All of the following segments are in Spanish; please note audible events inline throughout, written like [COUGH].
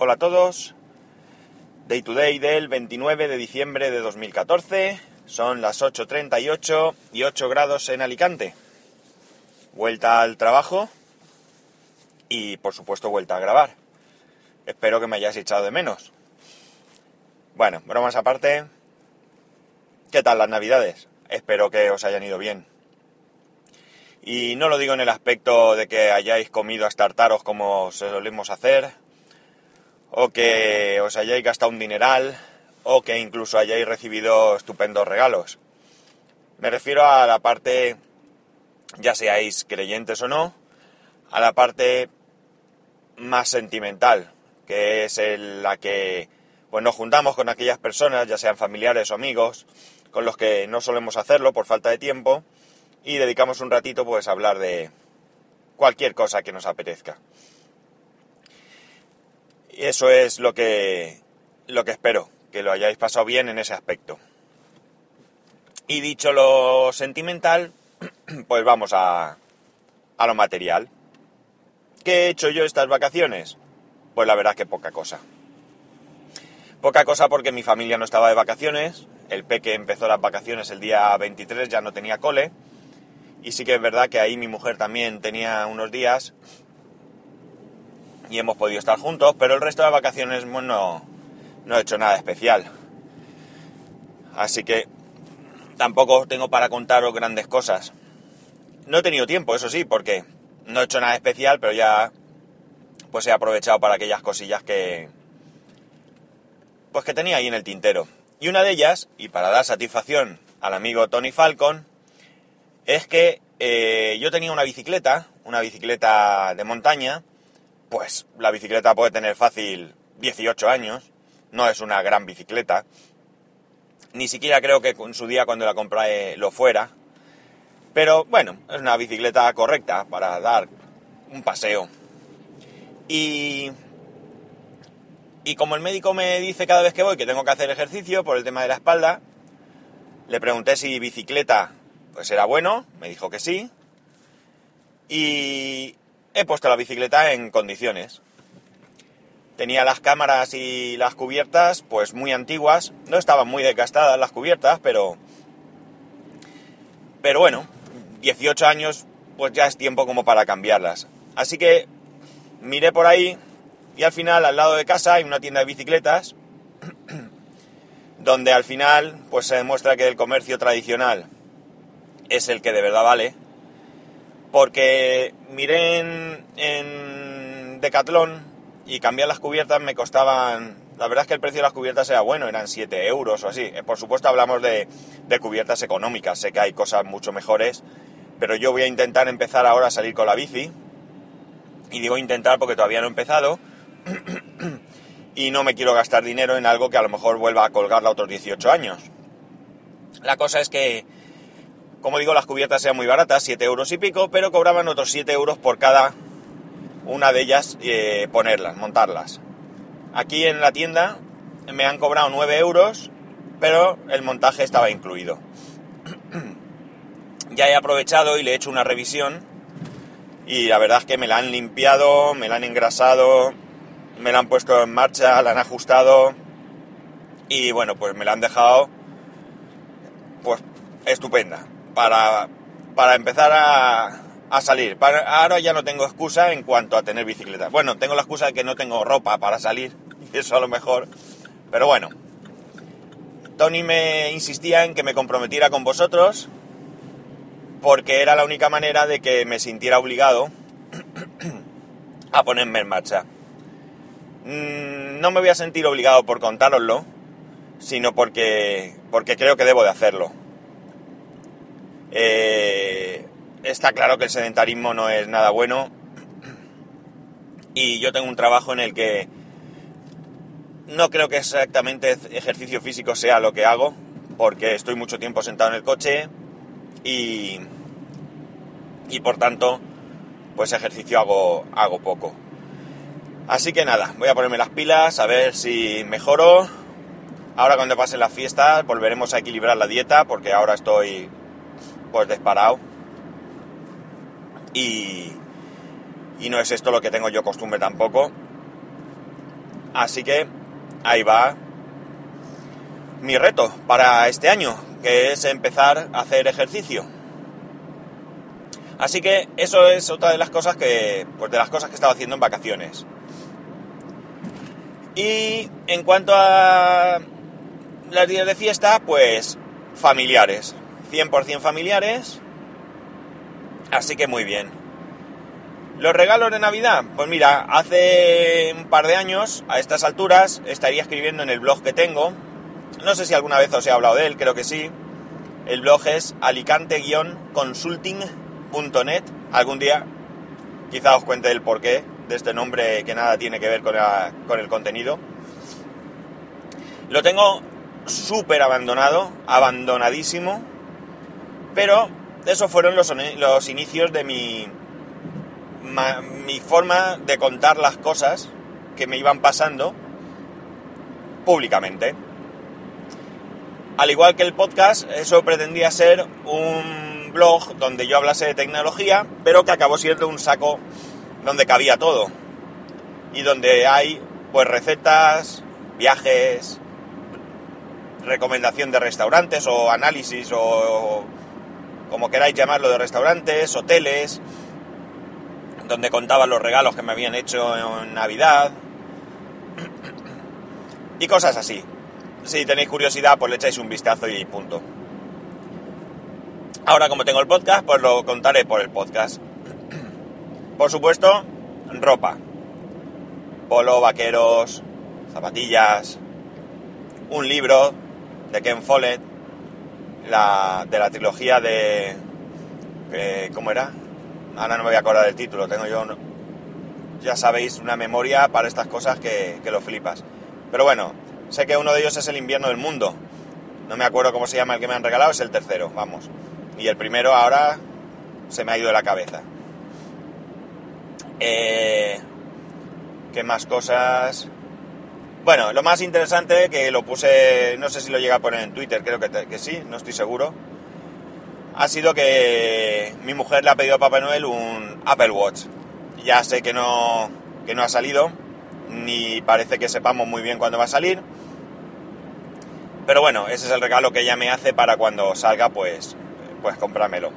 Hola a todos. Day to day del 29 de diciembre de 2014. Son las 8.38 y 8 grados en Alicante. Vuelta al trabajo y por supuesto vuelta a grabar. Espero que me hayáis echado de menos. Bueno, bromas aparte. ¿Qué tal las navidades? Espero que os hayan ido bien. Y no lo digo en el aspecto de que hayáis comido hasta hartaros como solemos hacer, o que os hayáis gastado un dineral, o que incluso hayáis recibido estupendos regalos. Me refiero a la parte, ya seáis creyentes o no, a la parte más sentimental, que es la que pues nos juntamos con aquellas personas, ya sean familiares o amigos, con los que no solemos hacerlo por falta de tiempo, y dedicamos un ratito pues a hablar de cualquier cosa que nos apetezca. Y eso es lo que, lo que espero, que lo hayáis pasado bien en ese aspecto. Y dicho lo sentimental, [CLEARS THROAT] pues vamos a, a lo material. ¿Qué he hecho yo estas vacaciones? Pues la verdad que poca cosa. Poca cosa porque mi familia no estaba de vacaciones, el peque empezó las vacaciones el día 23, ya no tenía cole, y sí que es verdad que ahí mi mujer también tenía unos días y hemos podido estar juntos, pero el resto de vacaciones bueno, no he hecho nada especial. Así que tampoco tengo para contaros grandes cosas. No he tenido tiempo, eso sí, porque no he hecho nada especial, pero ya pues he aprovechado para aquellas cosillas que pues que tenía ahí en el tintero. Y una de ellas, y para dar satisfacción al amigo Tony Falcon, es que eh, yo tenía una bicicleta, una bicicleta de montaña, pues la bicicleta puede tener fácil 18 años, no es una gran bicicleta, ni siquiera creo que en su día cuando la compré lo fuera, pero bueno, es una bicicleta correcta para dar un paseo. Y, y como el médico me dice cada vez que voy que tengo que hacer ejercicio por el tema de la espalda, le pregunté si bicicleta pues era bueno, me dijo que sí, y he puesto la bicicleta en condiciones. Tenía las cámaras y las cubiertas pues muy antiguas, no estaban muy desgastadas las cubiertas, pero pero bueno, 18 años pues ya es tiempo como para cambiarlas. Así que miré por ahí y al final al lado de casa hay una tienda de bicicletas donde al final pues se demuestra que el comercio tradicional es el que de verdad vale porque miré en, en Decathlon y cambiar las cubiertas me costaban... La verdad es que el precio de las cubiertas era bueno, eran 7 euros o así. Eh, por supuesto hablamos de, de cubiertas económicas, sé que hay cosas mucho mejores, pero yo voy a intentar empezar ahora a salir con la bici. Y digo intentar porque todavía no he empezado. [CLEARS THROAT] y no me quiero gastar dinero en algo que a lo mejor vuelva a colgarla otros 18 años. La cosa es que como digo, las cubiertas eran muy baratas, 7 euros y pico, pero cobraban otros 7 euros por cada una de ellas eh, ponerlas, montarlas. Aquí en la tienda me han cobrado 9 euros, pero el montaje estaba incluido. [CLEARS THROAT] ya he aprovechado y le he hecho una revisión y la verdad es que me la han limpiado, me la han engrasado, me la han puesto en marcha, la han ajustado y bueno, pues me la han dejado pues estupenda para, para empezar a, a salir. ahora ya no tengo excusa en cuanto a tener bicicleta. Bueno, tengo la excusa de que no tengo ropa para salir, [LAUGHS] eso a lo mejor. Pero bueno, Tony me insistía en que me comprometiera con vosotros porque era la única manera de que me sintiera obligado [CLEARS THROAT] a ponerme en marcha. Mm, no me voy a sentir obligado por contároslo, sino porque, porque creo que debo de hacerlo. Eh, está claro que el sedentarismo no es nada bueno y yo tengo un trabajo en el que no creo que exactamente ejercicio físico sea lo que hago porque estoy mucho tiempo sentado en el coche y, y por tanto pues ejercicio hago, hago poco. Así que nada, voy a ponerme las pilas a ver si mejoro. Ahora cuando pasen las fiestas volveremos a equilibrar la dieta porque ahora estoy pues disparado. Y, y no es esto lo que tengo yo costumbre tampoco. Así que ahí va mi reto para este año, que es empezar a hacer ejercicio. Así que eso es otra de las cosas que, pues de las cosas que he estado haciendo en vacaciones. Y en cuanto a las días de fiesta, pues familiares, 100% familiares, así que muy bien. Los regalos de Navidad, pues mira, hace un par de años, a estas alturas, estaría escribiendo en el blog que tengo, no sé si alguna vez os he hablado de él, creo que sí, el blog es alicante-consulting.net, algún día quizá os cuente el porqué de este nombre que nada tiene que ver con, con el contenido. Lo tengo súper abandonado, abandonadísimo, pero esos fueron los, los inicios de mi, mi forma de contar las cosas que me iban pasando públicamente. Al igual que el podcast, eso pretendía ser un blog donde yo hablase de tecnología, pero que acabó siendo un saco donde cabía todo. Y donde hay pues recetas, viajes, recomendación de restaurantes o análisis o, como queráis llamarlo de restaurantes, hoteles, donde contaba los regalos que me habían hecho en Navidad y cosas así. Si tenéis curiosidad, pues le echáis un vistazo y punto. Ahora como tengo el podcast, pues lo contaré por el podcast. Por supuesto, ropa. Polo, vaqueros, zapatillas, un libro de Ken Follett, la, de la trilogía de... ¿Cómo era? Ahora no me voy a acordar del título, tengo yo, ya sabéis, una memoria para estas cosas que, que lo flipas. Pero bueno, sé que uno de ellos es El invierno del mundo. No me acuerdo cómo se llama el que me han regalado, es el tercero, vamos. Y el primero ahora se me ha ido de la cabeza. Eh, ¿Qué más cosas? Bueno, lo más interesante que lo puse, no sé si lo llega a poner en Twitter, creo que, sí, no estoy seguro, ha sido que mi mujer le ha pedido a Papá Noel un Apple Watch. Ya sé que no, que no ha salido, ni parece que sepamos muy bien cuándo va a salir. Pero bueno, ese es el regalo que ella me hace para cuando salga, pues, pues cómpramelo.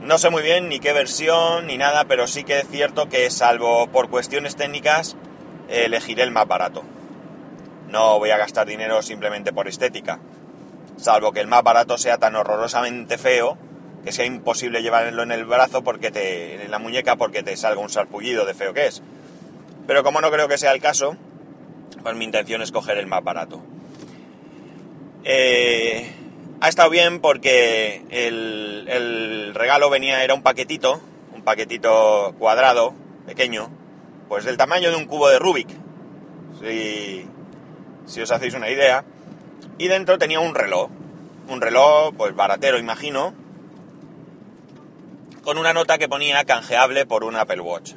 No sé muy bien ni qué versión ni nada, pero sí que es cierto que salvo por cuestiones técnicas, elegiré el más barato. No voy a gastar dinero simplemente por estética. Salvo que el más barato sea tan horrorosamente feo que sea imposible llevarlo en el brazo porque te, en la muñeca porque te salga un sarpullido de feo que es. Pero como no creo que sea el caso, pues mi intención es coger el más barato. Eh, ha estado bien porque el, el regalo venía, era un paquetito, un paquetito cuadrado, pequeño, pues del tamaño de un cubo de Rubik, si, si os hacéis una idea. Y dentro tenía un reloj, un reloj pues baratero imagino, con una nota que ponía canjeable por un Apple Watch.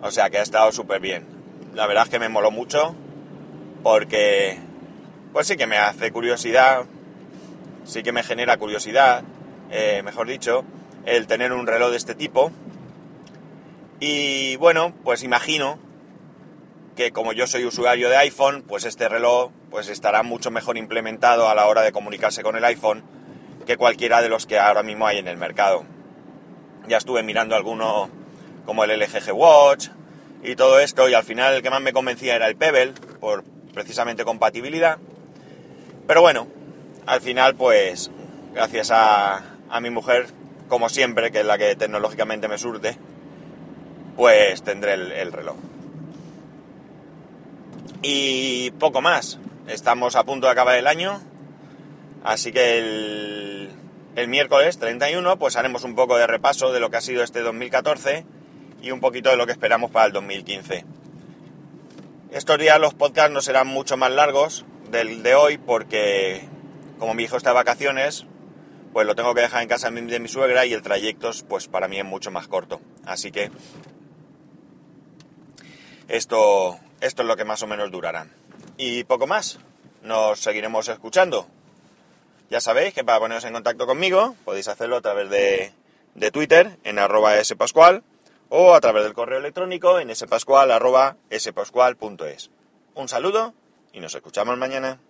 O sea que ha estado súper bien. La verdad es que me moló mucho porque pues sí que me hace curiosidad, sí que me genera curiosidad, eh, mejor dicho, el tener un reloj de este tipo y bueno, pues imagino que como yo soy usuario de iPhone, pues este reloj pues estará mucho mejor implementado a la hora de comunicarse con el iPhone que cualquiera de los que ahora mismo hay en el mercado. Ya estuve mirando alguno como el LG Watch y todo esto y al final el que más me convencía era el Pebble por precisamente compatibilidad. Pero bueno, al final pues gracias a, a mi mujer, como siempre, que es la que tecnológicamente me surte, pues tendré el, reloj. Y poco más. Estamos a punto de acabar el año. Así que el, miércoles 31 pues haremos un poco de repaso de lo que ha sido este 2014 y un poquito de lo que esperamos para el 2015. Estos días los podcasts no serán mucho más largos del de hoy porque como mi hijo está de vacaciones pues lo tengo que dejar en casa de mi suegra y el trayecto pues para mí es mucho más corto. Así que esto, esto es lo que más o menos durará. Y poco más. Nos seguiremos escuchando. Ya sabéis que para poneros en contacto conmigo podéis hacerlo a través de, de Twitter en arroba spascual o a través del correo electrónico en spascual.es. Un saludo y nos escuchamos mañana.